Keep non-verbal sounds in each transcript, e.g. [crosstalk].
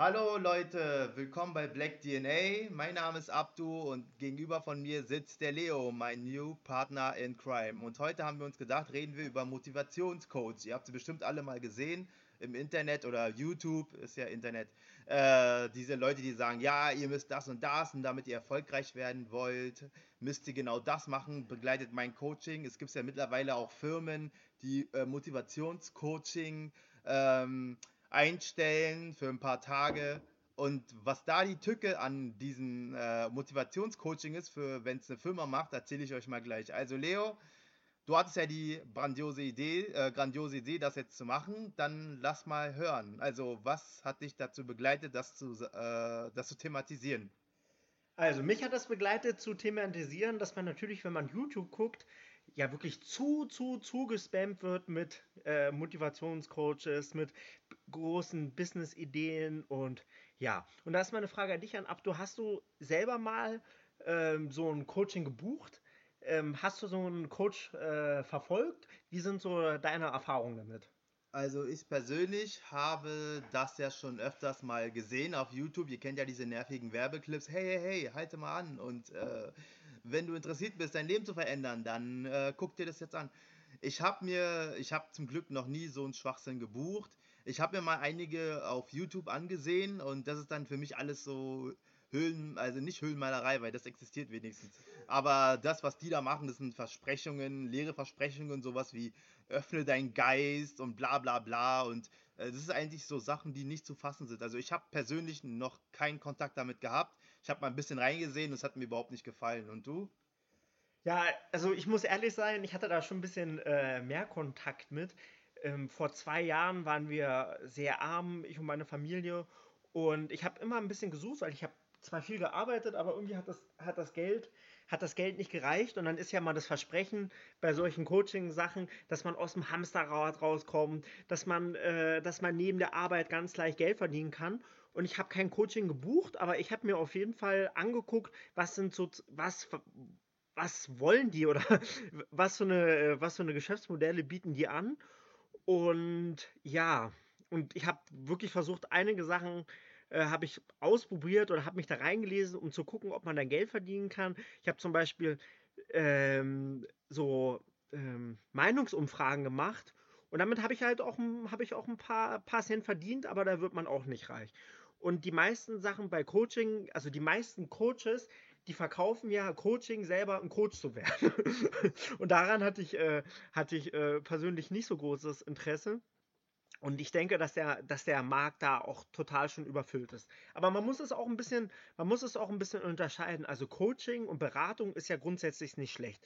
Hallo Leute, willkommen bei Black DNA. Mein Name ist Abdu und gegenüber von mir sitzt der Leo, mein New Partner in Crime. Und heute haben wir uns gedacht, reden wir über Motivationscoach. Ihr habt sie bestimmt alle mal gesehen im Internet oder YouTube, ist ja Internet. Äh, diese Leute, die sagen, ja, ihr müsst das und das und damit ihr erfolgreich werden wollt, müsst ihr genau das machen, begleitet mein Coaching. Es gibt ja mittlerweile auch Firmen, die äh, Motivationscoaching ähm, einstellen für ein paar Tage. Und was da die Tücke an diesem äh, Motivationscoaching ist, für wenn es eine Firma macht, erzähle ich euch mal gleich. Also Leo, du hattest ja die grandiose Idee, äh, grandiose Idee, das jetzt zu machen. Dann lass mal hören. Also was hat dich dazu begleitet, das zu, äh, das zu thematisieren? Also mich hat das begleitet zu thematisieren, dass man natürlich, wenn man YouTube guckt, ja wirklich zu, zu, zu gespammt wird mit äh, Motivationscoaches, mit großen Business-Ideen und ja. Und da ist meine Frage an dich an Abdu. Hast du selber mal ähm, so ein Coaching gebucht? Ähm, hast du so einen Coach äh, verfolgt? Wie sind so deine Erfahrungen damit? Also ich persönlich habe das ja schon öfters mal gesehen auf YouTube. Ihr kennt ja diese nervigen Werbeclips. Hey, hey, hey, halte mal an und äh, wenn du interessiert bist, dein Leben zu verändern, dann äh, guck dir das jetzt an. Ich habe mir, ich habe zum Glück noch nie so einen Schwachsinn gebucht. Ich habe mir mal einige auf YouTube angesehen und das ist dann für mich alles so Höhlen, also nicht Höhlenmalerei, weil das existiert wenigstens. Aber das, was die da machen, das sind Versprechungen, leere Versprechungen, sowas wie öffne deinen Geist und bla bla bla. Und äh, das ist eigentlich so Sachen, die nicht zu fassen sind. Also ich habe persönlich noch keinen Kontakt damit gehabt. Ich habe mal ein bisschen reingesehen es hat mir überhaupt nicht gefallen. Und du? Ja, also ich muss ehrlich sein, ich hatte da schon ein bisschen äh, mehr Kontakt mit. Ähm, vor zwei Jahren waren wir sehr arm, ich und meine Familie. Und ich habe immer ein bisschen gesucht, weil ich habe zwar viel gearbeitet, aber irgendwie hat das, hat das Geld hat das Geld nicht gereicht und dann ist ja mal das Versprechen bei solchen Coaching-Sachen, dass man aus dem Hamsterrad rauskommt, dass man, äh, dass man neben der Arbeit ganz leicht Geld verdienen kann. Und ich habe kein Coaching gebucht, aber ich habe mir auf jeden Fall angeguckt, was sind so, was, was wollen die oder [laughs] was für eine, was für eine Geschäftsmodelle bieten die an. Und ja, und ich habe wirklich versucht, einige Sachen äh, habe ich ausprobiert oder habe mich da reingelesen, um zu gucken, ob man da Geld verdienen kann. Ich habe zum Beispiel ähm, so ähm, Meinungsumfragen gemacht und damit habe ich halt auch, hab ich auch ein paar, paar Cent verdient, aber da wird man auch nicht reich. Und die meisten Sachen bei Coaching, also die meisten Coaches, die verkaufen ja Coaching selber ein Coach zu werden. [laughs] und daran hatte ich, äh, hatte ich äh, persönlich nicht so großes Interesse. Und ich denke, dass der, dass der Markt da auch total schon überfüllt ist. Aber man muss es auch ein bisschen, man muss es auch ein bisschen unterscheiden. Also Coaching und Beratung ist ja grundsätzlich nicht schlecht.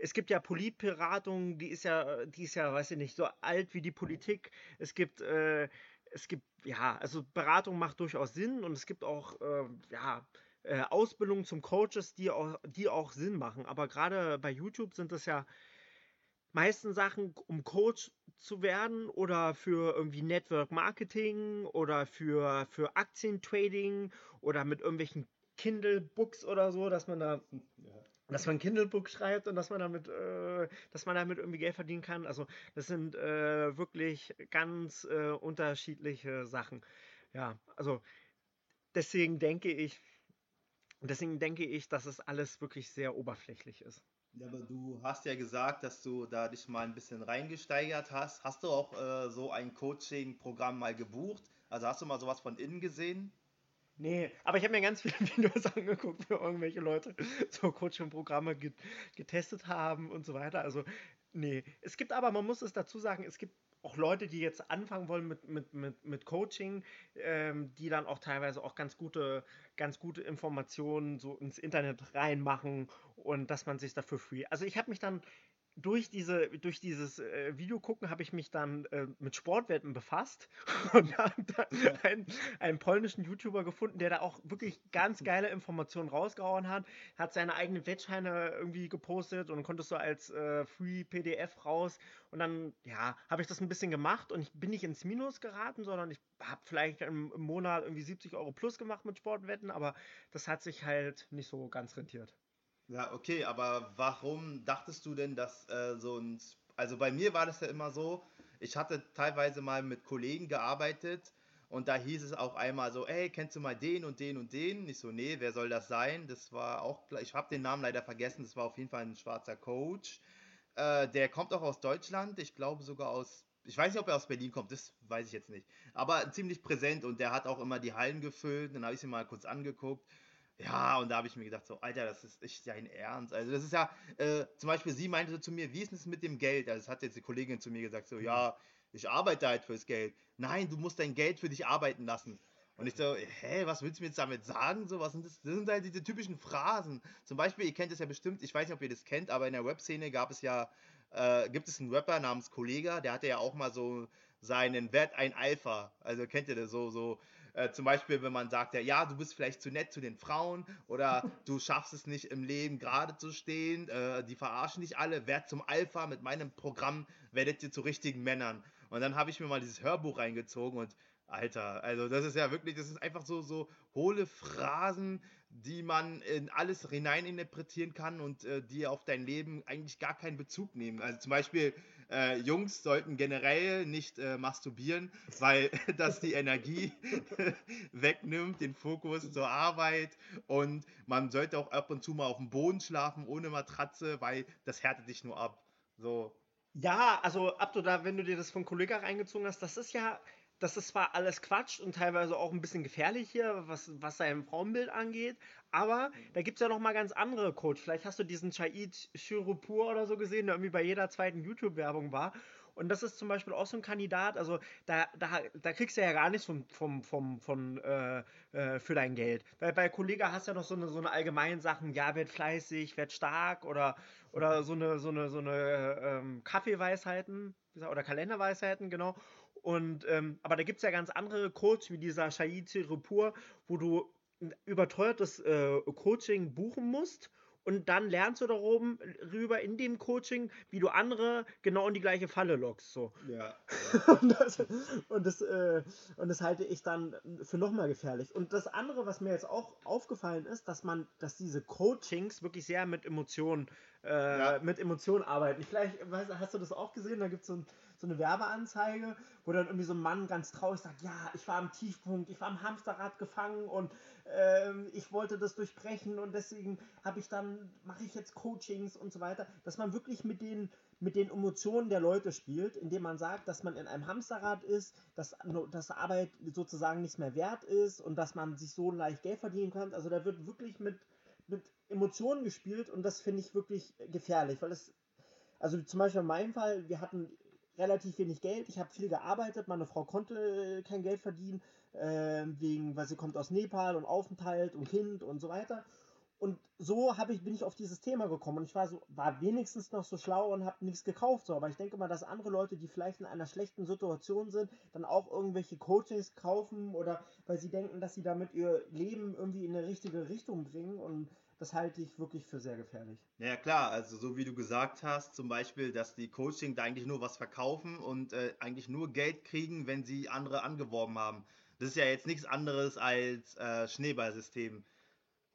Es gibt ja Politberatung, die ist ja, die ist ja, weiß ich nicht, so alt wie die Politik. Es gibt, äh, es gibt, ja, also Beratung macht durchaus Sinn und es gibt auch, äh, ja, äh, Ausbildungen zum Coaches, die auch, die auch Sinn machen. Aber gerade bei YouTube sind es ja meisten Sachen, um Coach zu werden oder für irgendwie Network Marketing oder für, für Aktientrading oder mit irgendwelchen Kindle Books oder so, dass man da ja. Dass man Kindle Book schreibt und dass man damit äh, dass man damit irgendwie Geld verdienen kann. Also das sind äh, wirklich ganz äh, unterschiedliche Sachen. Ja, also deswegen denke ich deswegen denke ich, dass es alles wirklich sehr oberflächlich ist. Ja, aber du hast ja gesagt, dass du da dich mal ein bisschen reingesteigert hast. Hast du auch äh, so ein Coaching-Programm mal gebucht? Also hast du mal sowas von innen gesehen? Nee, aber ich habe mir ganz viele [laughs] Videos angeguckt, wo irgendwelche Leute so Coaching-Programme getestet haben und so weiter. Also, nee. Es gibt aber, man muss es dazu sagen, es gibt auch Leute, die jetzt anfangen wollen mit, mit, mit, mit Coaching, ähm, die dann auch teilweise auch ganz gute, ganz gute Informationen so ins Internet reinmachen und dass man sich dafür free. Also ich habe mich dann durch, diese, durch dieses äh, Video gucken habe ich mich dann äh, mit Sportwetten befasst. [laughs] Und habe dann einen, einen, polnischen YouTuber gefunden, der da auch wirklich ganz geile Informationen rausgehauen hat, hat seine eigenen Wettscheine irgendwie gepostet und konntest so als äh, Free PDF raus. Und dann, ja, habe ich das ein bisschen gemacht und ich bin nicht ins Minus geraten, sondern ich habe vielleicht im, im Monat irgendwie 70 Euro plus gemacht mit Sportwetten, aber das hat sich halt nicht so ganz rentiert. Ja, okay, aber warum dachtest du denn, dass äh, so ein. Also bei mir war das ja immer so, ich hatte teilweise mal mit Kollegen gearbeitet Und da hieß es auch einmal so, ey, kennst du mal den und den und den? Ich so, nee, wer soll das sein? Das war auch, ich habe den Namen leider vergessen, das war auf jeden Fall ein schwarzer Coach. Äh, der kommt auch aus Deutschland, ich glaube sogar aus, ich weiß nicht, ob er aus Berlin kommt, das weiß ich jetzt nicht. Aber ziemlich präsent und der hat auch immer die Hallen gefüllt. Dann habe ich sie mal kurz angeguckt. Ja, und da habe ich mir gedacht, so, Alter, das ist echt dein Ernst. Also, das ist ja, äh, zum Beispiel, sie meinte so zu mir, wie ist es mit dem Geld? Also, das hat jetzt die Kollegin zu mir gesagt, so, ja, ich arbeite halt fürs Geld. Nein, du musst dein Geld für dich arbeiten lassen. Und ich so, hä, was willst du mir jetzt damit sagen? So, was sind das? Das sind halt diese typischen Phrasen. Zum Beispiel, ihr kennt es ja bestimmt, ich weiß nicht, ob ihr das kennt, aber in der Webszene gab es ja, äh, gibt es einen Rapper namens Kollega, der hatte ja auch mal so seinen Wert ein Alpha. Also kennt ihr das so, so, äh, zum Beispiel, wenn man sagt, ja, ja, du bist vielleicht zu nett zu den Frauen oder [laughs] du schaffst es nicht im Leben gerade zu stehen, äh, die verarschen dich alle, werd zum Alpha, mit meinem Programm werdet ihr zu richtigen Männern. Und dann habe ich mir mal dieses Hörbuch reingezogen und Alter, also das ist ja wirklich, das ist einfach so, so hohle Phrasen, die man in alles hineininterpretieren kann und äh, die auf dein Leben eigentlich gar keinen Bezug nehmen. Also zum Beispiel, äh, Jungs sollten generell nicht äh, masturbieren, weil [laughs] das die Energie [laughs] wegnimmt, den Fokus zur Arbeit und man sollte auch ab und zu mal auf dem Boden schlafen ohne Matratze, weil das härtet dich nur ab. So. Ja, also Abdo, da, wenn du dir das von Kollega reingezogen hast, das ist ja, das ist zwar alles Quatsch und teilweise auch ein bisschen gefährlich hier, was, was sein Frauenbild angeht, aber da gibt es ja noch mal ganz andere Coach. Vielleicht hast du diesen Chaid Shirupur oder so gesehen, der irgendwie bei jeder zweiten YouTube-Werbung war. Und das ist zum Beispiel auch so ein Kandidat, also da, da, da kriegst du ja gar nichts vom, vom, vom, von, äh, äh, für dein Geld. Weil bei Kollega hast du ja noch so eine, so eine allgemeinen Sachen, ja, werd fleißig, werd stark oder, oder so eine, so eine, so eine ähm, Kaffeeweisheiten oder Kalenderweisheiten, genau. Und, ähm, aber da gibt es ja ganz andere Codes, wie dieser Shahid Repur, wo du ein überteuertes äh, Coaching buchen musst und dann lernst du darüber in dem Coaching, wie du andere genau in die gleiche Falle lockst. So. Ja. [laughs] und, das, und, das, äh, und das halte ich dann für nochmal gefährlich. Und das andere, was mir jetzt auch aufgefallen ist, dass man, dass diese Coachings wirklich sehr mit Emotionen, äh, ja. mit Emotionen arbeiten. Vielleicht weißt, hast du das auch gesehen, da gibt es so ein so eine Werbeanzeige, wo dann irgendwie so ein Mann ganz traurig sagt, ja, ich war am Tiefpunkt, ich war am Hamsterrad gefangen und ähm, ich wollte das durchbrechen und deswegen habe ich dann, mache ich jetzt Coachings und so weiter, dass man wirklich mit den, mit den Emotionen der Leute spielt, indem man sagt, dass man in einem Hamsterrad ist, dass, dass Arbeit sozusagen nichts mehr wert ist und dass man sich so leicht Geld verdienen kann. Also da wird wirklich mit, mit Emotionen gespielt und das finde ich wirklich gefährlich, weil es, also zum Beispiel in meinem Fall, wir hatten relativ wenig Geld. Ich habe viel gearbeitet. Meine Frau konnte äh, kein Geld verdienen, äh, wegen, weil sie kommt aus Nepal und Aufenthalt und Kind und so weiter. Und so habe ich, bin ich auf dieses Thema gekommen. Und ich war so, war wenigstens noch so schlau und habe nichts gekauft. So. Aber ich denke mal, dass andere Leute, die vielleicht in einer schlechten Situation sind, dann auch irgendwelche Coachings kaufen oder weil sie denken, dass sie damit ihr Leben irgendwie in eine richtige Richtung bringen. Und das halte ich wirklich für sehr gefährlich. Ja klar, also so wie du gesagt hast, zum Beispiel, dass die Coaching da eigentlich nur was verkaufen und äh, eigentlich nur Geld kriegen, wenn sie andere angeworben haben. Das ist ja jetzt nichts anderes als äh, Schneeballsystem.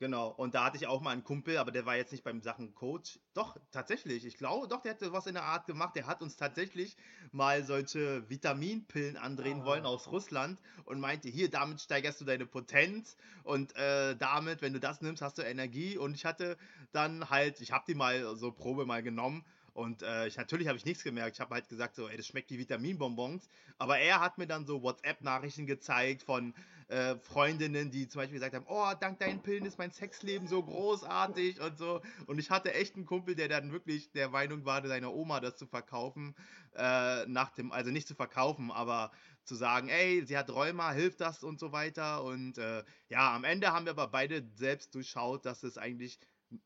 Genau, und da hatte ich auch mal einen Kumpel, aber der war jetzt nicht beim Sachen Coach. Doch, tatsächlich, ich glaube, doch, der hatte was in der Art gemacht. Der hat uns tatsächlich mal solche Vitaminpillen andrehen oh. wollen aus Russland und meinte, hier, damit steigerst du deine Potenz und äh, damit, wenn du das nimmst, hast du Energie. Und ich hatte dann halt, ich habe die mal so Probe mal genommen und äh, ich, natürlich habe ich nichts gemerkt. Ich habe halt gesagt, so, ey, das schmeckt wie Vitaminbonbons. Aber er hat mir dann so WhatsApp-Nachrichten gezeigt von äh, Freundinnen, die zum Beispiel gesagt haben, oh, dank deinen Pillen ist mein Sexleben so großartig und so. Und ich hatte echt einen Kumpel, der dann wirklich der Meinung war, seiner Oma das zu verkaufen, äh, nach dem, also nicht zu verkaufen, aber zu sagen, ey, sie hat Rheuma, hilft das und so weiter. Und äh, ja, am Ende haben wir aber beide selbst durchschaut, dass es eigentlich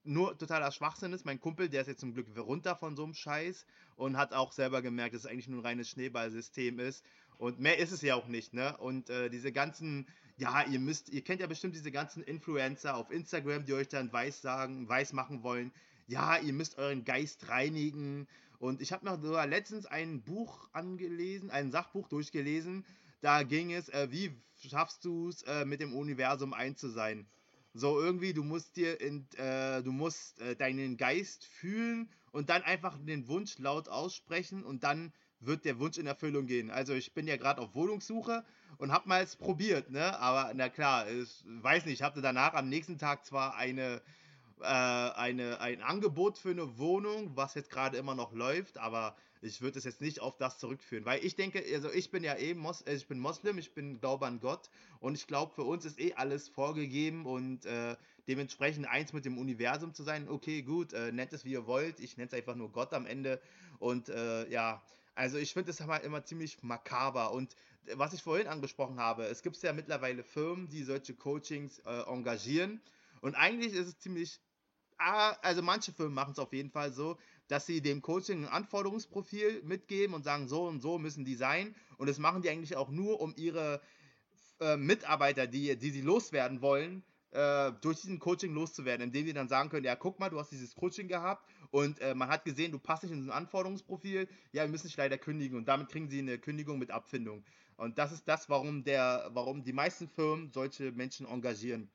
nur totaler Schwachsinn ist. Mein Kumpel, der ist jetzt zum Glück runter von so einem Scheiß und hat auch selber gemerkt, dass es eigentlich nur ein reines Schneeballsystem ist. Und mehr ist es ja auch nicht, ne? Und äh, diese ganzen, ja, ihr müsst, ihr kennt ja bestimmt diese ganzen Influencer auf Instagram, die euch dann weiß sagen, weiß machen wollen, ja, ihr müsst euren Geist reinigen. Und ich habe noch sogar letztens ein Buch angelesen, ein Sachbuch durchgelesen. Da ging es, äh, wie schaffst du es, äh, mit dem Universum eins zu sein? So irgendwie, du musst dir in, äh, du musst äh, deinen Geist fühlen und dann einfach den Wunsch laut aussprechen und dann wird der Wunsch in Erfüllung gehen. Also ich bin ja gerade auf Wohnungssuche und habe mal es probiert, ne? Aber na klar, ich weiß nicht, ich hatte danach am nächsten Tag zwar eine, äh, eine, ein Angebot für eine Wohnung, was jetzt gerade immer noch läuft, aber ich würde es jetzt nicht auf das zurückführen, weil ich denke, also ich bin ja eh Mos ich bin Moslem, ich bin Glaube an Gott und ich glaube, für uns ist eh alles vorgegeben und äh, dementsprechend eins mit dem Universum zu sein. Okay, gut, äh, nennt es wie ihr wollt, ich nenne es einfach nur Gott am Ende und äh, ja, also ich finde es halt immer ziemlich makaber und was ich vorhin angesprochen habe, es gibt ja mittlerweile Firmen, die solche Coachings äh, engagieren und eigentlich ist es ziemlich ah, also manche Firmen machen es auf jeden Fall so, dass sie dem Coaching ein Anforderungsprofil mitgeben und sagen, so und so müssen die sein. Und das machen die eigentlich auch nur, um ihre äh, Mitarbeiter, die, die sie loswerden wollen, äh, durch diesen Coaching loszuwerden, indem sie dann sagen können, ja, guck mal, du hast dieses Coaching gehabt und äh, man hat gesehen, du passt nicht in so ein Anforderungsprofil, ja, wir müssen dich leider kündigen und damit kriegen sie eine Kündigung mit Abfindung. Und das ist das, warum der, warum die meisten Firmen solche Menschen engagieren.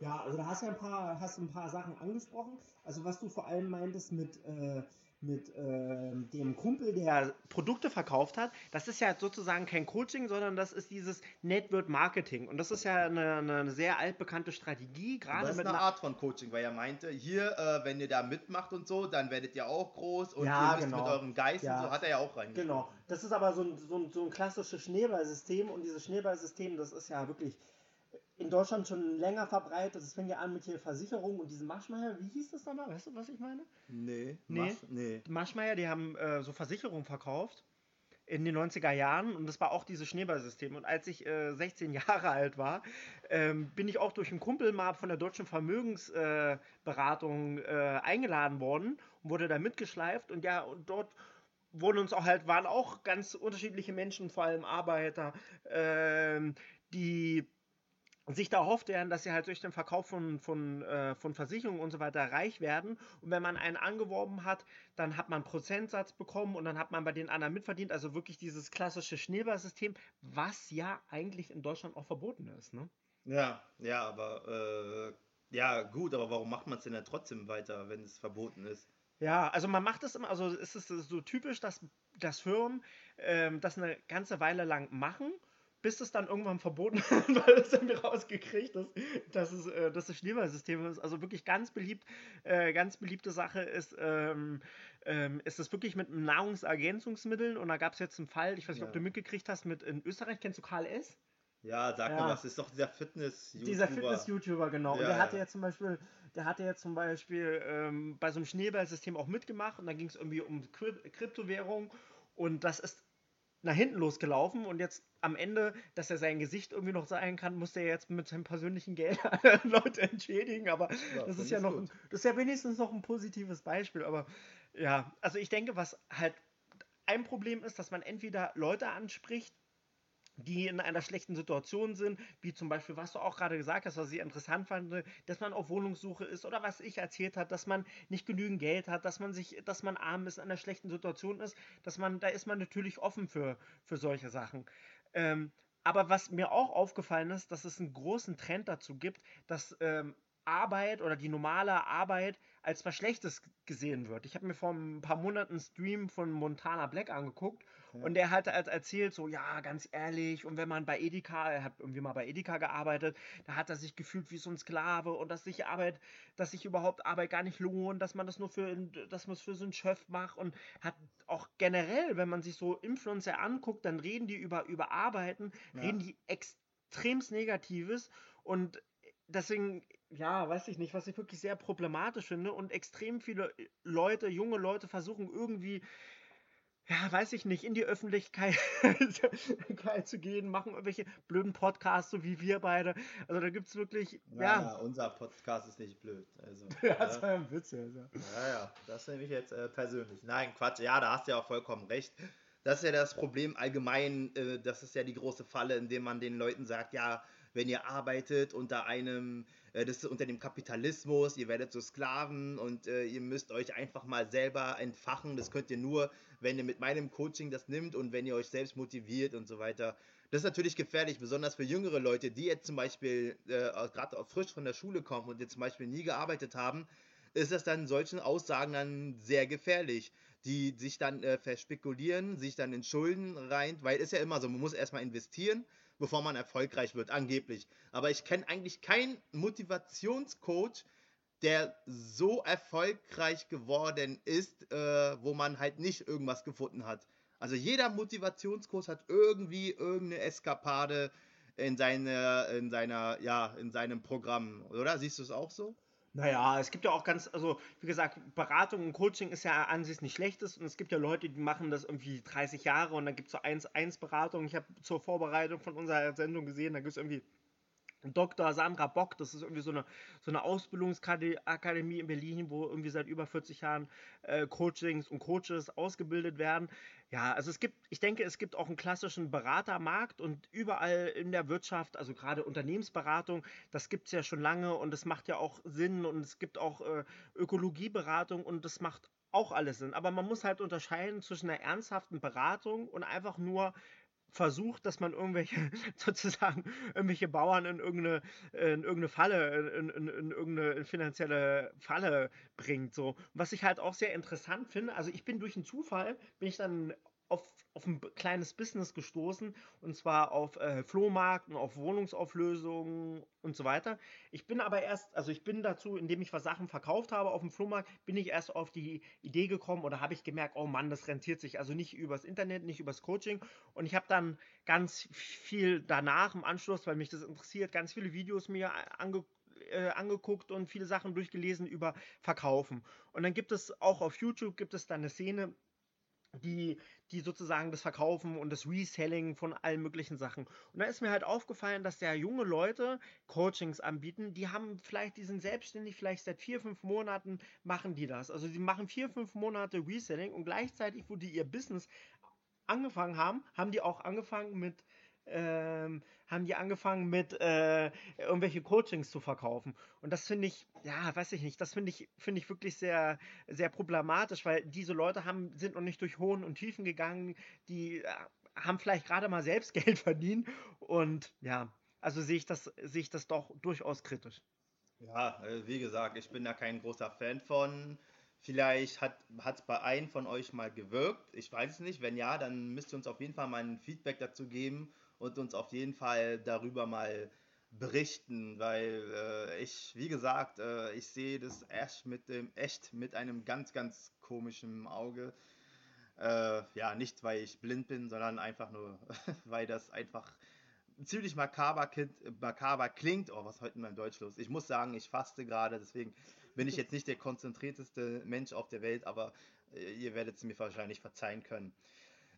Ja, also da hast du ja ein paar, hast ein paar Sachen angesprochen. Also was du vor allem meintest mit, äh, mit äh, dem Kumpel, der Produkte verkauft hat, das ist ja sozusagen kein Coaching, sondern das ist dieses Network Marketing. Und das ist ja eine, eine sehr altbekannte Strategie, gerade Das ist eine Art von Coaching, weil er meinte, hier, äh, wenn ihr da mitmacht und so, dann werdet ihr auch groß und ja, ihr müsst genau. mit euren Geisten, ja. so hat er ja auch reingeschrieben. Genau, das ist aber so ein, so ein, so ein klassisches Schneeballsystem und dieses Schneeballsystem, das ist ja wirklich in Deutschland schon länger verbreitet. Das fängt ja an mit hier Versicherung und diesem Maschmeyer. Wie hieß das nochmal? Weißt du, was ich meine? Nee. Nee. Masch, nee. Maschmeyer, die haben äh, so Versicherungen verkauft in den 90er Jahren und das war auch dieses Schneeballsystem. Und als ich äh, 16 [laughs] Jahre alt war, ähm, bin ich auch durch einen Kumpel mal von der Deutschen Vermögensberatung äh, äh, eingeladen worden und wurde da mitgeschleift und ja, und dort wurden uns auch halt, waren auch ganz unterschiedliche Menschen, vor allem Arbeiter, ähm, die sich da hofft er, dass sie halt durch den Verkauf von, von, äh, von Versicherungen und so weiter reich werden. Und wenn man einen angeworben hat, dann hat man einen Prozentsatz bekommen und dann hat man bei den anderen mitverdient. Also wirklich dieses klassische Schneeballsystem, was ja eigentlich in Deutschland auch verboten ist. Ne? Ja, ja, aber äh, ja, gut, aber warum macht man es denn dann trotzdem weiter, wenn es verboten ist? Ja, also man macht es immer, also ist es so typisch, dass, dass Firmen ähm, das eine ganze Weile lang machen bis es dann irgendwann verboten [laughs] wird, weil es irgendwie rausgekriegt ist, dass es, äh, dass es Schneeballsystem ist. Also wirklich ganz beliebt, äh, ganz beliebte Sache ist, ähm, ähm, ist es wirklich mit Nahrungsergänzungsmitteln und da gab es jetzt einen Fall, ich weiß nicht, ja. ob du mitgekriegt hast, mit in Österreich, kennst du Karl S? Ja, sag ja. mal was, ist doch dieser Fitness-YouTuber. Dieser Fitness-YouTuber, genau. Ja, und der hatte ja zum Beispiel, der hatte ja zum Beispiel ähm, bei so einem Schneeballsystem auch mitgemacht und da ging es irgendwie um Kryptowährung und das ist nach hinten losgelaufen und jetzt am Ende, dass er sein Gesicht irgendwie noch zeigen kann, muss er jetzt mit seinem persönlichen Geld [laughs] Leute entschädigen. Aber ja, das ist ja noch, ein, das ist ja wenigstens noch ein positives Beispiel. Aber ja, also ich denke, was halt ein Problem ist, dass man entweder Leute anspricht, die in einer schlechten Situation sind, wie zum Beispiel, was du auch gerade gesagt hast, was ich interessant fand, dass man auf Wohnungssuche ist oder was ich erzählt habe, dass man nicht genügend Geld hat, dass man sich, dass man arm ist, in einer schlechten Situation ist, dass man, da ist man natürlich offen für, für solche Sachen. Ähm, aber was mir auch aufgefallen ist, dass es einen großen Trend dazu gibt, dass ähm, Arbeit oder die normale Arbeit als was Schlechtes gesehen wird. Ich habe mir vor ein paar Monaten einen Stream von Montana Black angeguckt ja. und der hat halt erzählt, so, ja, ganz ehrlich, und wenn man bei Edeka, er hat irgendwie mal bei Edeka gearbeitet, da hat er sich gefühlt wie so ein Sklave und dass sich Arbeit, dass sich überhaupt Arbeit gar nicht lohnt, dass man das nur für, dass man es für so einen Chef macht und hat auch generell, wenn man sich so Influencer anguckt, dann reden die über, über Arbeiten, ja. reden die extremst Negatives und deswegen, ja, weiß ich nicht, was ich wirklich sehr problematisch finde und extrem viele Leute, junge Leute versuchen irgendwie ja, weiß ich nicht, in die Öffentlichkeit [laughs] zu gehen, machen irgendwelche blöden Podcasts, so wie wir beide. Also da gibt es wirklich, na, ja. Unser Podcast ist nicht blöd. Also, [laughs] ja, das war ein Witz. Also. Ja, ja, das nehme ich jetzt äh, persönlich. Nein, Quatsch, ja, da hast du ja auch vollkommen recht. Das ist ja das Problem allgemein, äh, das ist ja die große Falle, indem man den Leuten sagt, ja, wenn ihr arbeitet unter einem, äh, das ist unter dem Kapitalismus, ihr werdet so Sklaven und äh, ihr müsst euch einfach mal selber entfachen. Das könnt ihr nur, wenn ihr mit meinem Coaching das nimmt und wenn ihr euch selbst motiviert und so weiter. Das ist natürlich gefährlich, besonders für jüngere Leute, die jetzt zum Beispiel äh, gerade frisch von der Schule kommen und jetzt zum Beispiel nie gearbeitet haben, ist das dann solchen Aussagen dann sehr gefährlich. die sich dann äh, verspekulieren, sich dann in Schulden rein, weil ist ja immer so, man muss erstmal investieren, bevor man erfolgreich wird, angeblich. Aber ich kenne eigentlich keinen Motivationscoach, der so erfolgreich geworden ist, äh, wo man halt nicht irgendwas gefunden hat. Also jeder Motivationskurs hat irgendwie irgendeine Eskapade in, seine, in seiner, ja, in seinem Programm, oder? Siehst du es auch so? Naja, es gibt ja auch ganz, also wie gesagt, Beratung und Coaching ist ja an sich nicht schlechtes und es gibt ja Leute, die machen das irgendwie 30 Jahre und dann gibt es so 1-1-Beratung. Ich habe zur Vorbereitung von unserer Sendung gesehen, da gibt es irgendwie Dr. Sandra Bock, das ist irgendwie so eine, so eine Ausbildungsakademie in Berlin, wo irgendwie seit über 40 Jahren äh, Coachings und Coaches ausgebildet werden. Ja, also es gibt, ich denke, es gibt auch einen klassischen Beratermarkt und überall in der Wirtschaft, also gerade Unternehmensberatung, das gibt es ja schon lange und es macht ja auch Sinn und es gibt auch äh, Ökologieberatung und das macht auch alles Sinn. Aber man muss halt unterscheiden zwischen einer ernsthaften Beratung und einfach nur versucht, dass man irgendwelche, [laughs] sozusagen, irgendwelche Bauern in irgendeine, in irgendeine Falle, in, in, in irgendeine finanzielle Falle bringt. So. Was ich halt auch sehr interessant finde, also ich bin durch einen Zufall, bin ich dann auf, auf ein kleines Business gestoßen und zwar auf äh, Flohmarkt auf Wohnungsauflösungen und so weiter. Ich bin aber erst, also ich bin dazu, indem ich was Sachen verkauft habe auf dem Flohmarkt, bin ich erst auf die Idee gekommen oder habe ich gemerkt, oh Mann, das rentiert sich also nicht übers Internet, nicht übers Coaching und ich habe dann ganz viel danach im Anschluss, weil mich das interessiert, ganz viele Videos mir angeguckt äh, angeguckt und viele Sachen durchgelesen über Verkaufen. Und dann gibt es auch auf YouTube gibt es da eine Szene, die, die sozusagen das Verkaufen und das Reselling von allen möglichen Sachen. Und da ist mir halt aufgefallen, dass ja junge Leute Coachings anbieten, die haben vielleicht, die sind selbstständig, vielleicht seit vier, fünf Monaten machen die das. Also sie machen vier, fünf Monate Reselling und gleichzeitig, wo die ihr Business angefangen haben, haben die auch angefangen mit ähm, haben die angefangen mit äh, irgendwelche Coachings zu verkaufen. Und das finde ich, ja, weiß ich nicht, das finde ich, finde ich wirklich sehr, sehr problematisch, weil diese Leute haben, sind noch nicht durch Hohen und Tiefen gegangen, die äh, haben vielleicht gerade mal selbst [laughs] Geld verdient und ja, also sehe ich das, sehe ich das doch durchaus kritisch. Ja, äh, wie gesagt, ich bin da kein großer Fan von. Vielleicht hat es bei einem von euch mal gewirkt. Ich weiß es nicht. Wenn ja, dann müsst ihr uns auf jeden Fall mal ein Feedback dazu geben und uns auf jeden Fall darüber mal berichten, weil äh, ich, wie gesagt, äh, ich sehe das echt mit dem echt mit einem ganz, ganz komischen Auge. Äh, ja, nicht weil ich blind bin, sondern einfach nur, [laughs] weil das einfach ziemlich makaber, makaber klingt. Oh, was ist heute in meinem Deutsch los? Ich muss sagen, ich faste gerade, deswegen bin ich jetzt nicht der konzentrierteste Mensch auf der Welt, aber äh, ihr werdet es mir wahrscheinlich verzeihen können.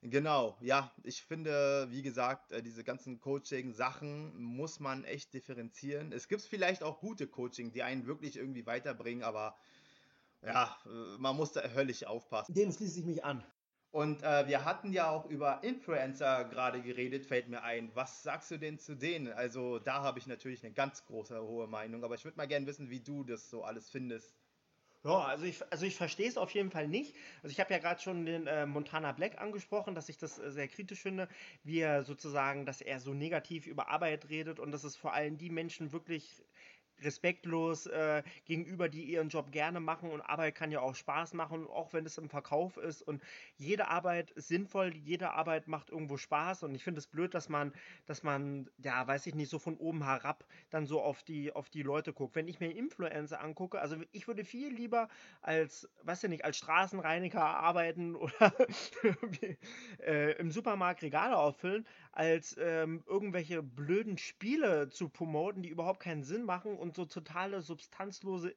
Genau, ja, ich finde, wie gesagt, äh, diese ganzen Coaching-Sachen muss man echt differenzieren. Es gibt vielleicht auch gute Coaching, die einen wirklich irgendwie weiterbringen, aber ja, äh, man muss da höllisch aufpassen. Dem schließe ich mich an. Und äh, wir hatten ja auch über Influencer gerade geredet, fällt mir ein. Was sagst du denn zu denen? Also da habe ich natürlich eine ganz große, hohe Meinung, aber ich würde mal gerne wissen, wie du das so alles findest. Ja, also ich, also ich verstehe es auf jeden Fall nicht. Also ich habe ja gerade schon den äh, Montana Black angesprochen, dass ich das äh, sehr kritisch finde, wie er sozusagen, dass er so negativ über Arbeit redet und dass es vor allem die Menschen wirklich respektlos äh, gegenüber, die ihren Job gerne machen und Arbeit kann ja auch Spaß machen, auch wenn es im Verkauf ist und jede Arbeit ist sinnvoll, jede Arbeit macht irgendwo Spaß und ich finde es blöd, dass man, dass man, ja, weiß ich nicht, so von oben herab dann so auf die, auf die Leute guckt. Wenn ich mir Influencer angucke, also ich würde viel lieber als, weiß ich nicht, als Straßenreiniger arbeiten [laughs] oder äh, im Supermarkt Regale auffüllen, als ähm, irgendwelche blöden Spiele zu promoten, die überhaupt keinen Sinn machen und so totale substanzlose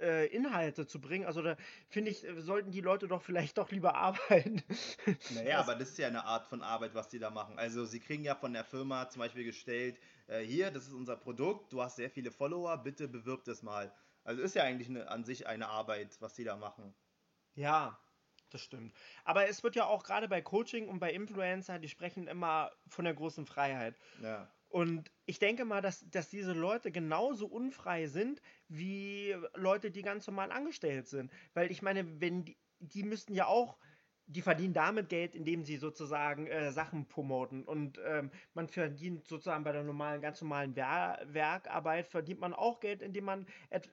äh, Inhalte zu bringen. Also da finde ich, sollten die Leute doch vielleicht doch lieber [laughs] arbeiten. Naja, aber das ist ja eine Art von Arbeit, was die da machen. Also sie kriegen ja von der Firma zum Beispiel gestellt, äh, hier, das ist unser Produkt, du hast sehr viele Follower, bitte bewirb das mal. Also ist ja eigentlich eine, an sich eine Arbeit, was die da machen. Ja, das stimmt. Aber es wird ja auch gerade bei Coaching und bei Influencer, die sprechen immer von der großen Freiheit. Ja. Und ich denke mal, dass, dass diese Leute genauso unfrei sind wie Leute, die ganz normal angestellt sind. Weil ich meine, wenn die, die müssten ja auch, die verdienen damit Geld, indem sie sozusagen äh, Sachen promoten. Und ähm, man verdient sozusagen bei der normalen, ganz normalen Wer Werkarbeit, verdient man auch Geld, indem man,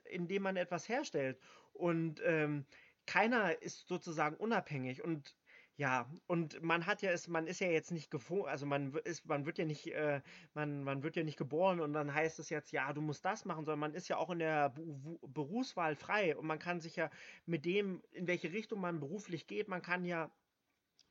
indem man etwas herstellt. Und ähm, keiner ist sozusagen unabhängig und ja, und man hat ja es, man ist ja jetzt nicht gefo also man ist, man wird ja nicht, äh, man, man wird ja nicht geboren und dann heißt es jetzt, ja, du musst das machen, sondern man ist ja auch in der Bu Berufswahl frei und man kann sich ja mit dem, in welche Richtung man beruflich geht, man kann ja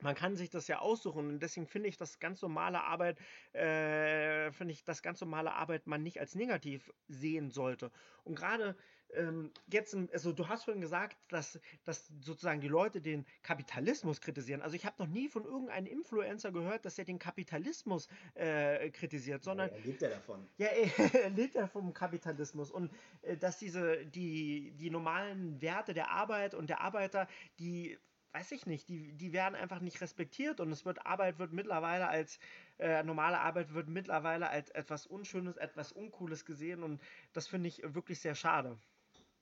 man kann sich das ja aussuchen und deswegen finde ich das ganz normale Arbeit, äh, finde ich das ganz normale Arbeit man nicht als negativ sehen sollte. Und gerade ähm, jetzt, also du hast vorhin gesagt, dass, dass sozusagen die Leute den Kapitalismus kritisieren. Also ich habe noch nie von irgendeinem Influencer gehört, dass er den Kapitalismus äh, kritisiert, sondern ja, er lebt ja davon. Ja, er, [laughs] er lebt ja vom Kapitalismus und äh, dass diese die die normalen Werte der Arbeit und der Arbeiter, die weiß ich nicht, die, die werden einfach nicht respektiert und es wird Arbeit wird mittlerweile als äh, normale Arbeit wird mittlerweile als etwas Unschönes, etwas Uncooles gesehen und das finde ich wirklich sehr schade.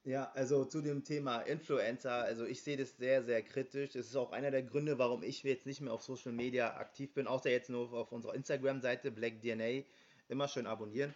Ja, also zu dem Thema Influencer, also ich sehe das sehr, sehr kritisch. Das ist auch einer der Gründe, warum ich jetzt nicht mehr auf Social Media aktiv bin, außer jetzt nur auf unserer Instagram-Seite BlackDNA. Immer schön abonnieren.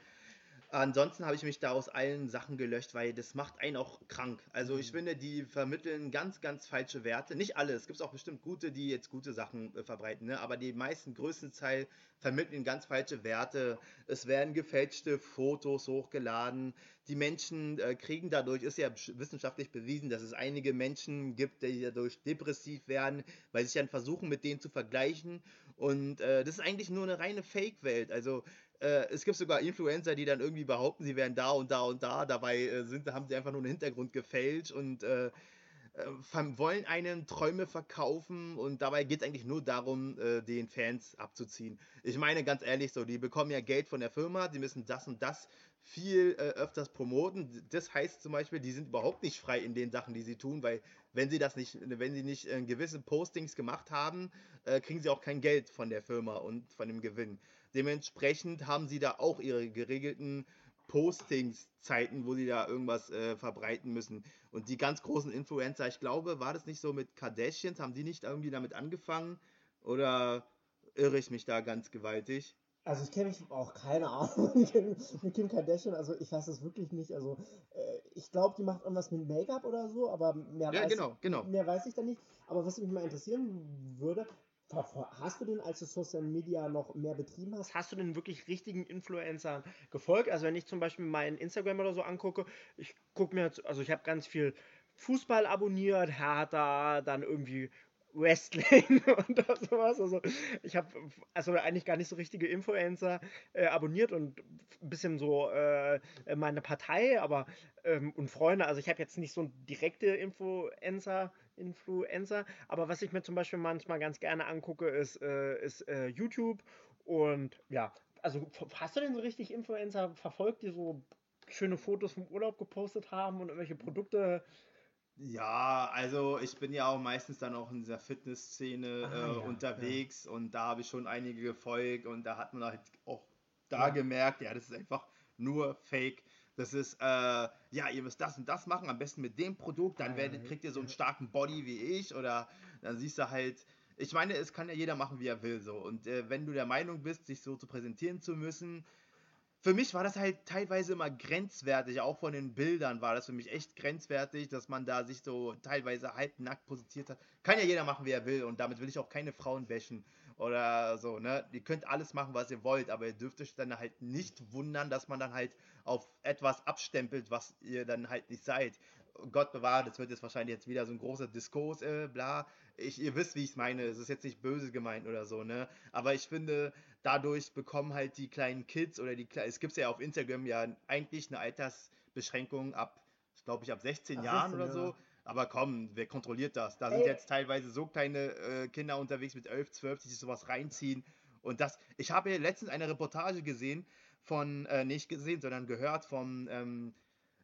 Ansonsten habe ich mich da aus allen Sachen gelöscht, weil das macht einen auch krank. Also ich mhm. finde, die vermitteln ganz, ganz falsche Werte. Nicht alle, es gibt auch bestimmt gute, die jetzt gute Sachen äh, verbreiten, ne? aber die meisten, größten Teil vermitteln ganz falsche Werte. Es werden gefälschte Fotos hochgeladen. Die Menschen äh, kriegen dadurch, ist ja wissenschaftlich bewiesen, dass es einige Menschen gibt, die dadurch depressiv werden, weil sie sich dann versuchen, mit denen zu vergleichen. Und äh, das ist eigentlich nur eine reine Fake-Welt. Also äh, es gibt sogar Influencer, die dann irgendwie behaupten, sie wären da und da und da. Dabei äh, sind, haben sie einfach nur einen Hintergrund gefälscht und äh, äh wollen einen Träume verkaufen und dabei geht es eigentlich nur darum, äh, den Fans abzuziehen. Ich meine ganz ehrlich so, die bekommen ja Geld von der Firma, die müssen das und das viel öfters promoten. Das heißt zum Beispiel, die sind überhaupt nicht frei in den Sachen, die sie tun, weil wenn sie das nicht, wenn sie nicht gewisse Postings gemacht haben, kriegen sie auch kein Geld von der Firma und von dem Gewinn. Dementsprechend haben sie da auch ihre geregelten Postingszeiten, wo sie da irgendwas äh, verbreiten müssen. Und die ganz großen Influencer, ich glaube, war das nicht so mit Kardashians? Haben die nicht irgendwie damit angefangen? Oder irre ich mich da ganz gewaltig? Also ich kenne mich auch keine Ahnung [laughs] mit Kim Kardashian, also ich weiß es wirklich nicht. Also äh, ich glaube, die macht irgendwas mit Make-up oder so, aber mehr, ja, weiß, genau, genau. mehr weiß ich da nicht. Aber was mich mal interessieren würde, Hast du denn, als du Social Media noch mehr betrieben hast? Hast du denn wirklich richtigen Influencern gefolgt? Also wenn ich zum Beispiel meinen Instagram oder so angucke, ich gucke mir, also ich habe ganz viel Fußball abonniert, Hertha, dann irgendwie Wrestling [laughs] und sowas. Also ich habe also eigentlich gar nicht so richtige Influencer äh, abonniert und ein bisschen so äh, meine Partei, aber ähm, und Freunde. Also ich habe jetzt nicht so direkte Influencer. Influencer, aber was ich mir zum Beispiel manchmal ganz gerne angucke, ist, äh, ist äh, YouTube und ja, also hast du denn so richtig Influencer verfolgt, die so schöne Fotos vom Urlaub gepostet haben und irgendwelche Produkte ja, also ich bin ja auch meistens dann auch in dieser Fitnessszene ah, äh, ja, unterwegs ja. und da habe ich schon einige gefolgt und da hat man halt auch da ja. gemerkt, ja, das ist einfach nur Fake. Das ist, äh, ja, ihr müsst das und das machen, am besten mit dem Produkt, dann werdet, kriegt ihr so einen starken Body wie ich oder dann siehst du halt, ich meine, es kann ja jeder machen, wie er will so. Und äh, wenn du der Meinung bist, sich so zu präsentieren zu müssen, für mich war das halt teilweise immer grenzwertig, auch von den Bildern war das für mich echt grenzwertig, dass man da sich so teilweise halbnackt positioniert hat. Kann ja jeder machen, wie er will und damit will ich auch keine Frauen bashen oder so, ne? Ihr könnt alles machen, was ihr wollt, aber ihr dürft euch dann halt nicht wundern, dass man dann halt auf etwas abstempelt, was ihr dann halt nicht seid. Gott bewahre, das wird jetzt wahrscheinlich jetzt wieder so ein großer Diskurs, äh, bla. Ich, ihr wisst, wie ich es meine. Es ist jetzt nicht böse gemeint oder so, ne? Aber ich finde, dadurch bekommen halt die kleinen Kids oder die es gibt ja auf Instagram ja eigentlich eine Altersbeschränkung ab, ich glaube ich, ab 16 Ach, Jahren 16, oder so. Ja. Aber komm, wer kontrolliert das? Da Ey. sind jetzt teilweise so kleine äh, Kinder unterwegs mit 11, 12, die sich sowas reinziehen. Und das, ich habe letztens eine Reportage gesehen von, äh, nicht gesehen, sondern gehört vom, ähm,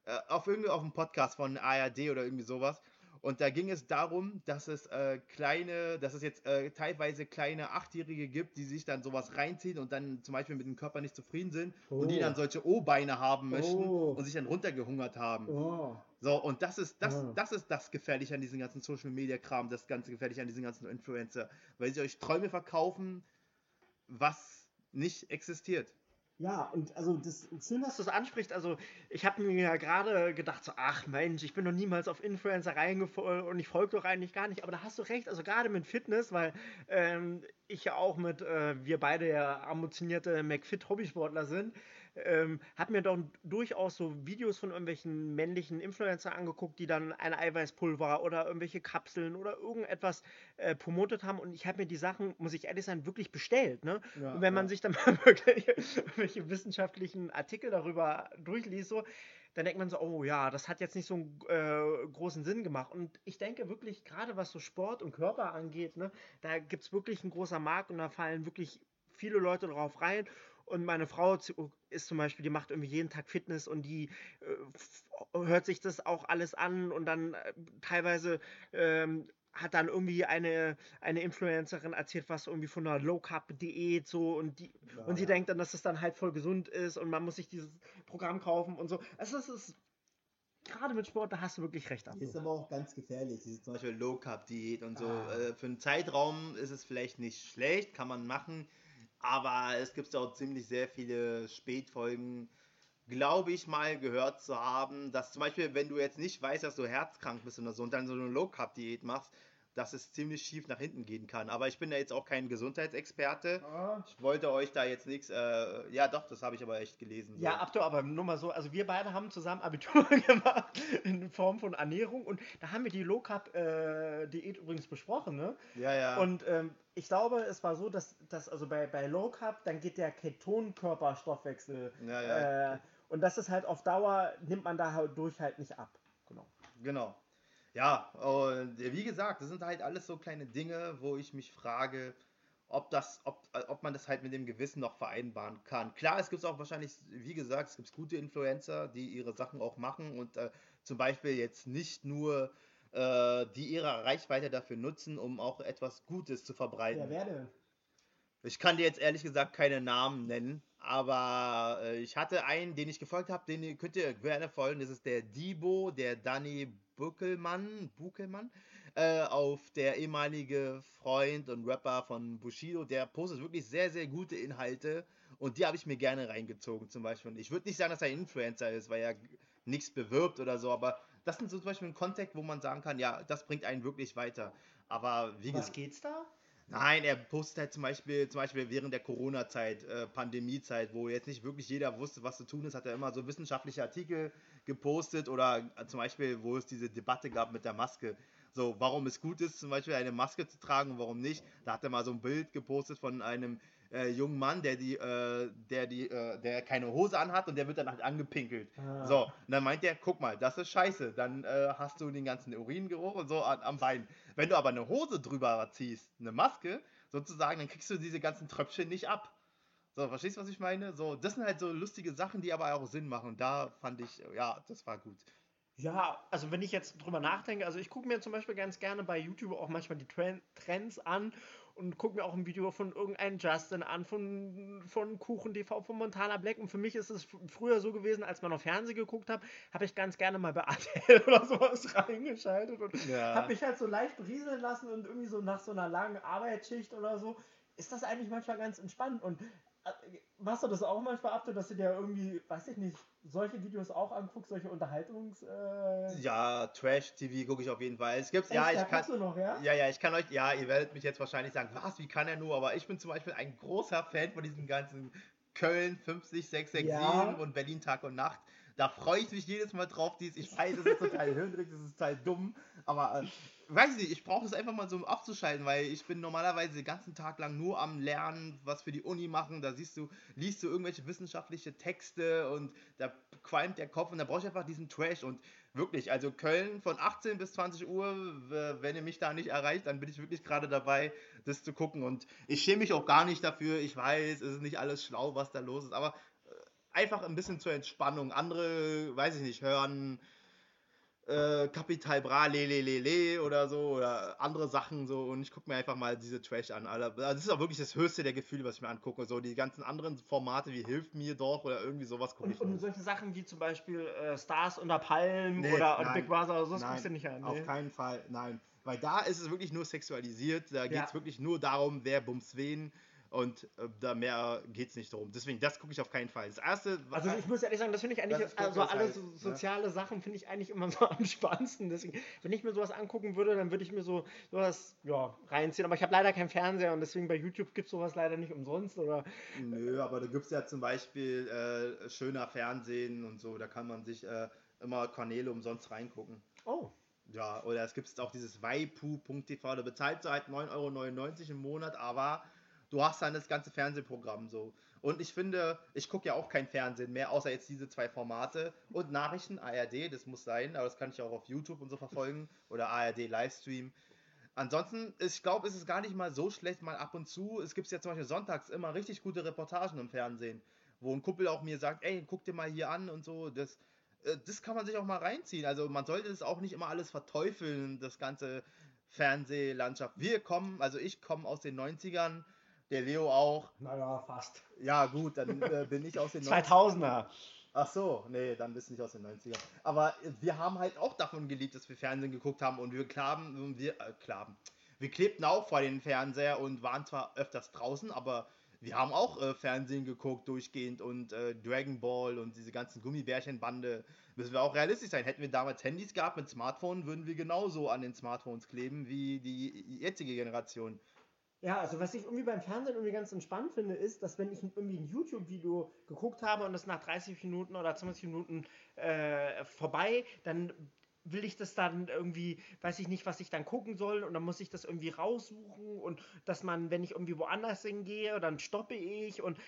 äh, auf irgendwie auf einem Podcast von ARD oder irgendwie sowas. Und da ging es darum, dass es äh, kleine, dass es jetzt äh, teilweise kleine Achtjährige gibt, die sich dann sowas reinziehen und dann zum Beispiel mit dem Körper nicht zufrieden sind oh. und die dann oh. solche O-Beine haben möchten oh. und sich dann runtergehungert haben. Oh. So, und das ist das, oh. das ist das Gefährliche an diesem ganzen Social Media Kram, das ganze Gefährliche an diesen ganzen Influencer, weil sie euch Träume verkaufen, was nicht existiert. Ja, und also das schön, dass du es ansprichst. Also ich habe mir ja gerade gedacht, so, ach Mensch, ich bin noch niemals auf Influencer reingefallen und ich folge doch eigentlich gar nicht. Aber da hast du recht, also gerade mit Fitness, weil ähm, ich ja auch mit, äh, wir beide ja ambitionierte McFit-Hobbysportler sind, ähm, habe mir doch durchaus so Videos von irgendwelchen männlichen Influencer angeguckt, die dann ein Eiweißpulver oder irgendwelche Kapseln oder irgendetwas äh, promotet haben und ich habe mir die Sachen, muss ich ehrlich sein, wirklich bestellt. Ne? Ja, und wenn man sich dann [laughs] mal wirklich irgendwelche wissenschaftlichen Artikel darüber durchliest, so, dann denkt man so, oh ja, das hat jetzt nicht so einen äh, großen Sinn gemacht. Und ich denke wirklich, gerade was so Sport und Körper angeht, ne, da gibt es wirklich einen großen Markt und da fallen wirklich viele Leute drauf rein. Und meine Frau ist zum Beispiel, die macht irgendwie jeden Tag Fitness und die äh, hört sich das auch alles an und dann äh, teilweise ähm, hat dann irgendwie eine, eine Influencerin erzählt, was irgendwie von einer Low Carb Diät so und die ja, und sie ja. denkt dann, dass es dann halt voll gesund ist und man muss sich dieses Programm kaufen und so. Also es ist gerade mit Sport, da hast du wirklich recht. Ist aber auch ganz gefährlich. Diese zum Beispiel Low Carb Diät und so. Ah. Äh, für einen Zeitraum ist es vielleicht nicht schlecht, kann man machen. Aber es gibt auch ziemlich sehr viele Spätfolgen, glaube ich mal gehört zu haben, dass zum Beispiel, wenn du jetzt nicht weißt, dass du herzkrank bist oder so und dann so eine Low-Carb-Diät machst, dass es ziemlich schief nach hinten gehen kann. Aber ich bin da jetzt auch kein Gesundheitsexperte. Ah. Ich wollte euch da jetzt nichts. Äh, ja, doch, das habe ich aber echt gelesen. So. Ja, Abdo, aber nur mal so. Also, wir beide haben zusammen Abitur [laughs] gemacht in Form von Ernährung und da haben wir die Low Carb äh, Diät übrigens besprochen, ne? Ja, ja. Und ähm, ich glaube, es war so, dass, dass also bei, bei Low Carb, dann geht der Ketonkörperstoffwechsel. Ja, ja. Äh, und das ist halt auf Dauer, nimmt man da halt durch halt nicht ab. Genau. Genau. Ja, und wie gesagt, das sind halt alles so kleine Dinge, wo ich mich frage, ob, das, ob, ob man das halt mit dem Gewissen noch vereinbaren kann. Klar, es gibt auch wahrscheinlich, wie gesagt, es gibt gute Influencer, die ihre Sachen auch machen und äh, zum Beispiel jetzt nicht nur äh, die ihre Reichweite dafür nutzen, um auch etwas Gutes zu verbreiten. Ja, wer denn? Ich kann dir jetzt ehrlich gesagt keine Namen nennen, aber äh, ich hatte einen, den ich gefolgt habe, den könnt ihr gerne folgen. Das ist der Dibo, der Danny Buckelmann, Buckelmann, äh, auf der ehemalige Freund und Rapper von Bushido. Der postet wirklich sehr, sehr gute Inhalte und die habe ich mir gerne reingezogen zum Beispiel. Ich würde nicht sagen, dass er ein Influencer ist, weil er nichts bewirbt oder so, aber das sind so zum Beispiel ein Kontext, wo man sagen kann, ja, das bringt einen wirklich weiter. Aber wie Was geht's da? Nein, er postet halt zum Beispiel, zum Beispiel während der Corona-Zeit, äh, Pandemie-Zeit, wo jetzt nicht wirklich jeder wusste, was zu tun ist, hat er immer so wissenschaftliche Artikel gepostet oder äh, zum Beispiel, wo es diese Debatte gab mit der Maske. So, warum es gut ist, zum Beispiel eine Maske zu tragen und warum nicht. Da hat er mal so ein Bild gepostet von einem äh, jungen Mann, der die, äh, der die, äh, der keine Hose anhat und der wird dann halt angepinkelt. Ah. So, und dann meint er, guck mal, das ist scheiße. Dann äh, hast du den ganzen Uringeruch und so an, am Bein. Wenn du aber eine Hose drüber ziehst, eine Maske, sozusagen, dann kriegst du diese ganzen Tröpfchen nicht ab. So, verstehst du, was ich meine? So, das sind halt so lustige Sachen, die aber auch Sinn machen. Und da fand ich, ja, das war gut. Ja, also wenn ich jetzt drüber nachdenke, also ich gucke mir zum Beispiel ganz gerne bei YouTube auch manchmal die Trends an und gucke mir auch ein Video von irgendeinem Justin an, von, von Kuchen TV, von Montana Black. Und für mich ist es früher so gewesen, als man auf Fernsehen geguckt hat, habe ich ganz gerne mal bei RTL [laughs] oder sowas reingeschaltet und ja. habe mich halt so leicht berieseln lassen und irgendwie so nach so einer langen Arbeitsschicht oder so ist das eigentlich manchmal ganz entspannt. Und machst du das auch manchmal ab, dass du dir irgendwie, weiß ich nicht, solche Videos auch anguckst, solche Unterhaltungs. Äh ja, Trash-TV gucke ich auf jeden Fall. Es gibt's, Echt, ja, ich kann. Du noch, ja? ja, ja, ich kann euch, ja, ihr werdet mich jetzt wahrscheinlich sagen, was, wie kann er nur? Aber ich bin zum Beispiel ein großer Fan von diesen ganzen Köln 50, 667 ja. und Berlin Tag und Nacht. Da freue ich mich jedes Mal drauf. Dies, ich weiß, das ist total hirnrig, das ist total dumm, aber äh, weiß nicht, ich brauche es einfach mal so abzuschalten, weil ich bin normalerweise den ganzen Tag lang nur am Lernen, was für die Uni machen. Da siehst du, liest du irgendwelche wissenschaftliche Texte und da qualmt der Kopf und da brauche ich einfach diesen Trash und wirklich, also Köln von 18 bis 20 Uhr, wenn ihr mich da nicht erreicht, dann bin ich wirklich gerade dabei, das zu gucken und ich schäme mich auch gar nicht dafür. Ich weiß, es ist nicht alles schlau, was da los ist, aber äh, einfach ein bisschen zur Entspannung. Andere, weiß ich nicht, hören äh, Capital Bra, le, le, le, le oder so oder andere Sachen so und ich gucke mir einfach mal diese Trash an. Alter. Also das ist auch wirklich das höchste der Gefühle, was ich mir angucke. So die ganzen anderen Formate wie Hilf mir doch oder irgendwie sowas gucke ich. Und nicht. solche Sachen wie zum Beispiel äh, Stars unter Palmen nee, oder nein, Big Brother oder so, das guckst du nicht an. Nee. Auf keinen Fall, nein. Weil da ist es wirklich nur sexualisiert, da geht es ja. wirklich nur darum, wer bumst wen Und äh, da mehr geht es nicht darum. Deswegen, das gucke ich auf keinen Fall. Das erste. Also ich muss ehrlich sagen, das finde ich eigentlich, also alle heißt, so, soziale ja. Sachen finde ich eigentlich immer [laughs] so am spannendsten. Deswegen, wenn ich mir sowas angucken würde, dann würde ich mir so sowas ja, reinziehen. Aber ich habe leider keinen Fernseher und deswegen bei YouTube gibt es sowas leider nicht umsonst. Oder, Nö, aber da gibt es ja zum Beispiel äh, schöner Fernsehen und so, da kann man sich äh, immer Kanäle umsonst reingucken. Oh. Ja, oder es gibt auch dieses waipu.tv, da bezahlt du halt 9,99 Euro im Monat, aber du hast dann das ganze Fernsehprogramm so. Und ich finde, ich gucke ja auch kein Fernsehen mehr, außer jetzt diese zwei Formate. Und Nachrichten, ARD, das muss sein, aber das kann ich auch auf YouTube und so verfolgen. [laughs] Oder ARD Livestream. Ansonsten, ich glaube, es ist gar nicht mal so schlecht, mal ab und zu. Es gibt ja zum Beispiel sonntags immer richtig gute Reportagen im Fernsehen, wo ein Kumpel auch mir sagt, ey, guck dir mal hier an und so. Das, äh, das kann man sich auch mal reinziehen. Also man sollte es auch nicht immer alles verteufeln, das ganze Fernsehlandschaft. Wir kommen, also ich komme aus den 90ern der Leo auch. Naja, fast. Ja, gut, dann äh, bin ich aus den [laughs] 2000er. Ach so, nee, dann bist du nicht aus den 90ern. Aber wir haben halt auch davon geliebt, dass wir Fernsehen geguckt haben und wir klaben, wir, äh, klaben. Wir klebten auch vor den Fernseher und waren zwar öfters draußen, aber wir haben auch äh, Fernsehen geguckt durchgehend und äh, Dragon Ball und diese ganzen Gummibärchenbande. Müssen wir auch realistisch sein. Hätten wir damals Handys gehabt mit Smartphones, würden wir genauso an den Smartphones kleben wie die jetzige Generation. Ja, also was ich irgendwie beim Fernsehen irgendwie ganz entspannt finde, ist, dass wenn ich irgendwie ein YouTube-Video geguckt habe und das nach 30 Minuten oder 20 Minuten äh, vorbei, dann will ich das dann irgendwie, weiß ich nicht, was ich dann gucken soll und dann muss ich das irgendwie raussuchen und dass man, wenn ich irgendwie woanders hingehe, dann stoppe ich und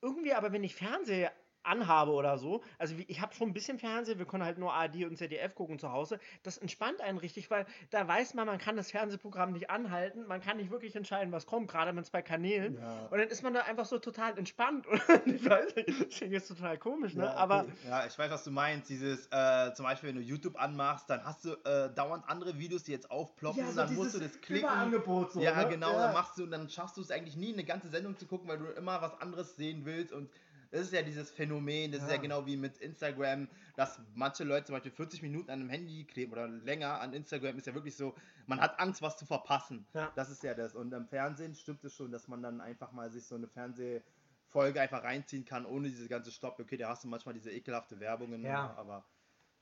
irgendwie aber, wenn ich Fernsehen anhabe oder so. Also ich habe schon ein bisschen Fernsehen, wir können halt nur ARD und ZDF gucken zu Hause. Das entspannt einen richtig, weil da weiß man, man kann das Fernsehprogramm nicht anhalten, man kann nicht wirklich entscheiden, was kommt, gerade mit zwei Kanälen. Ja. Und dann ist man da einfach so total entspannt. [laughs] Und ich weiß nicht, das jetzt total komisch, ne? Ja, okay. Aber ja, ich weiß, was du meinst. Dieses, äh, zum Beispiel, wenn du YouTube anmachst, dann hast du äh, dauernd andere Videos, die jetzt aufploppen, ja, so dann musst du das klicken. Angebot so, ja, ne? genau, dann machst du und dann schaffst du es eigentlich nie, eine ganze Sendung zu gucken, weil du immer was anderes sehen willst und das ist ja dieses Phänomen, das ja. ist ja genau wie mit Instagram, dass manche Leute zum Beispiel 40 Minuten an einem Handy kleben oder länger an Instagram, ist ja wirklich so, man hat Angst, was zu verpassen. Ja. Das ist ja das. Und im Fernsehen stimmt es schon, dass man dann einfach mal sich so eine Fernsehfolge einfach reinziehen kann, ohne diese ganze Stopp. Okay, da hast du manchmal diese ekelhafte Werbungen, ja. aber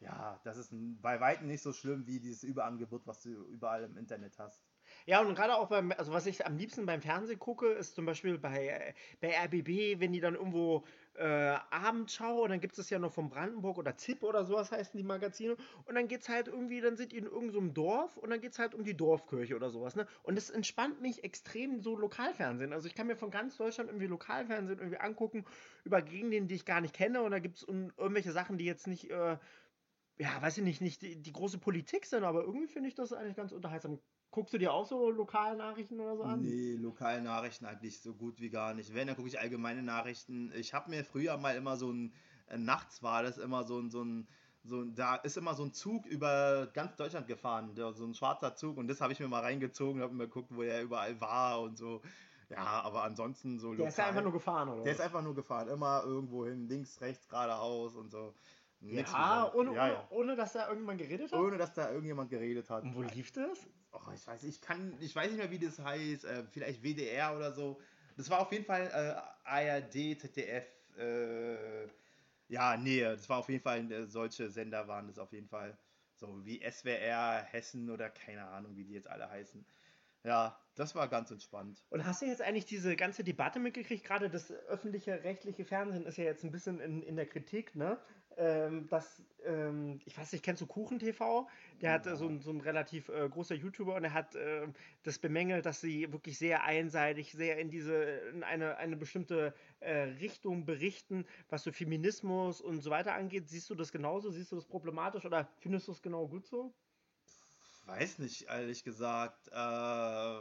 ja, das ist bei weitem nicht so schlimm wie dieses Überangebot, was du überall im Internet hast. Ja, und gerade auch beim, also was ich am liebsten beim Fernsehen gucke, ist zum Beispiel bei, bei RBB, wenn die dann irgendwo äh, Abendschau und dann gibt es ja noch von Brandenburg oder ZIP oder sowas heißen die Magazine und dann geht es halt irgendwie, dann sind die in irgendeinem so Dorf und dann geht es halt um die Dorfkirche oder sowas, ne? Und das entspannt mich extrem so Lokalfernsehen. Also ich kann mir von ganz Deutschland irgendwie Lokalfernsehen irgendwie angucken über Gegenden, die ich gar nicht kenne und da gibt es irgendwelche Sachen, die jetzt nicht, äh, ja, weiß ich nicht, nicht die, die große Politik sind, aber irgendwie finde ich das eigentlich ganz unterhaltsam. Guckst du dir auch so Lokalnachrichten oder so an? Nee, Lokalnachrichten eigentlich so gut wie gar nicht. Wenn, dann gucke ich allgemeine Nachrichten. Ich habe mir früher mal immer so ein, äh, nachts war das immer so ein, so ein, so ein, da ist immer so ein Zug über ganz Deutschland gefahren, der, so ein schwarzer Zug und das habe ich mir mal reingezogen, habe mir geguckt, wo er überall war und so. Ja, aber ansonsten so lokal. Der ist ja einfach nur gefahren, oder? Der ist einfach nur gefahren, immer irgendwo hin, links, rechts, geradeaus und so. ja, ohne, ja, ja. ohne, dass da irgendjemand geredet hat? Ohne dass da irgendjemand geredet hat. Und wo lief das? Oh, ich weiß, ich kann, ich weiß nicht mehr, wie das heißt, äh, vielleicht WDR oder so. Das war auf jeden Fall äh, ARD, ZDF, äh, ja, nee, das war auf jeden Fall, äh, solche Sender waren das auf jeden Fall. So wie SWR, Hessen oder keine Ahnung, wie die jetzt alle heißen. Ja, das war ganz entspannt. Und hast du jetzt eigentlich diese ganze Debatte mitgekriegt? Gerade das öffentliche rechtliche Fernsehen ist ja jetzt ein bisschen in, in der Kritik, ne? Ähm, dass, ähm, ich weiß nicht, kennst du Kuchen TV? Der hat äh, so, ein, so ein relativ äh, großer YouTuber und er hat äh, das bemängelt, dass sie wirklich sehr einseitig, sehr in diese, in eine, eine bestimmte äh, Richtung berichten, was so Feminismus und so weiter angeht. Siehst du das genauso? Siehst du das problematisch oder findest du es genau gut so? Weiß nicht, ehrlich gesagt. Äh,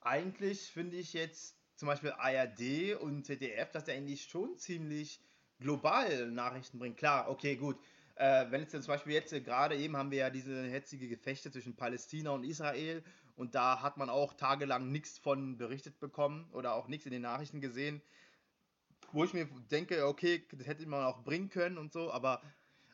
eigentlich finde ich jetzt zum Beispiel ARD und ZDF, dass der eigentlich schon ziemlich global Nachrichten bringt. Klar, okay, gut. Äh, wenn es zum Beispiel jetzt äh, gerade eben haben wir ja diese hetzige Gefechte zwischen Palästina und Israel und da hat man auch tagelang nichts von berichtet bekommen oder auch nichts in den Nachrichten gesehen, wo ich mir denke, okay, das hätte man auch bringen können und so, aber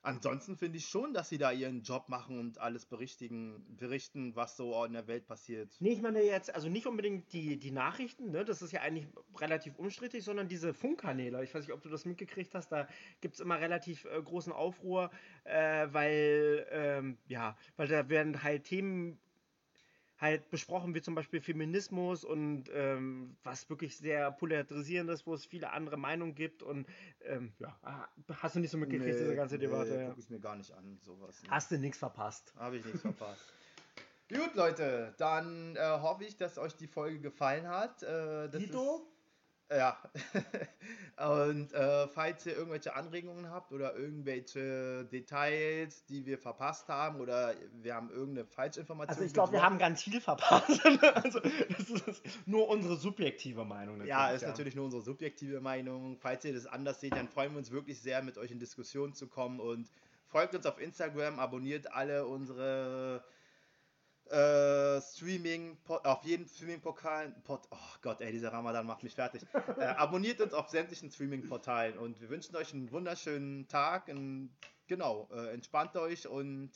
ansonsten finde ich schon, dass sie da ihren Job machen und alles berichtigen, berichten, was so in der Welt passiert. Nee, ich meine jetzt, also nicht unbedingt die, die Nachrichten, ne? das ist ja eigentlich relativ unstrittig, sondern diese Funkkanäle. Ich weiß nicht, ob du das mitgekriegt hast, da gibt es immer relativ äh, großen Aufruhr, äh, weil, ähm, ja, weil da werden halt Themen halt besprochen, wie zum Beispiel Feminismus und ähm, was wirklich sehr polarisierend ist, wo es viele andere Meinungen gibt und ähm, ja, ah, hast du nicht so mitgekriegt, Nee, diese ganze Debatte. nee, ja. guck ich mir gar nicht an, sowas. Ne? Hast du nichts verpasst. Habe ich nichts verpasst. Gut, Leute, dann äh, hoffe ich, dass euch die Folge gefallen hat. Äh, Dito? Ja. [laughs] Und äh, falls ihr irgendwelche Anregungen habt oder irgendwelche Details, die wir verpasst haben oder wir haben irgendeine Falschinformation. Also ich glaube, wir haben ganz viel verpasst. [laughs] also das ist nur unsere subjektive Meinung. Ja, ist natürlich nur unsere subjektive Meinung. Falls ihr das anders seht, dann freuen wir uns wirklich sehr, mit euch in Diskussion zu kommen und folgt uns auf Instagram, abonniert alle unsere äh, Streaming, auf jeden Streaming-Portal. Pod, oh Gott, ey, dieser Ramadan macht mich fertig. äh, [laughs] abonniert uns auf sämtlichen Streaming-Portalen und wir wünschen euch einen wunderschönen Tag. Und, genau, äh, entspannt euch und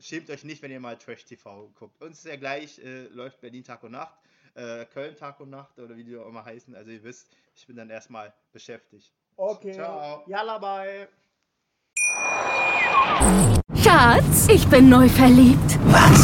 schämt euch nicht, wenn ihr mal Trash TV guckt. Uns ist ja gleich, äh, läuft Berlin Tag und Nacht, äh, Köln Tag und Nacht oder wie die auch immer heißen. Also ihr wisst, ich bin dann erstmal beschäftigt. Okay. Ciao. Yalla, bye. Schatz, ich bin neu verliebt. Was?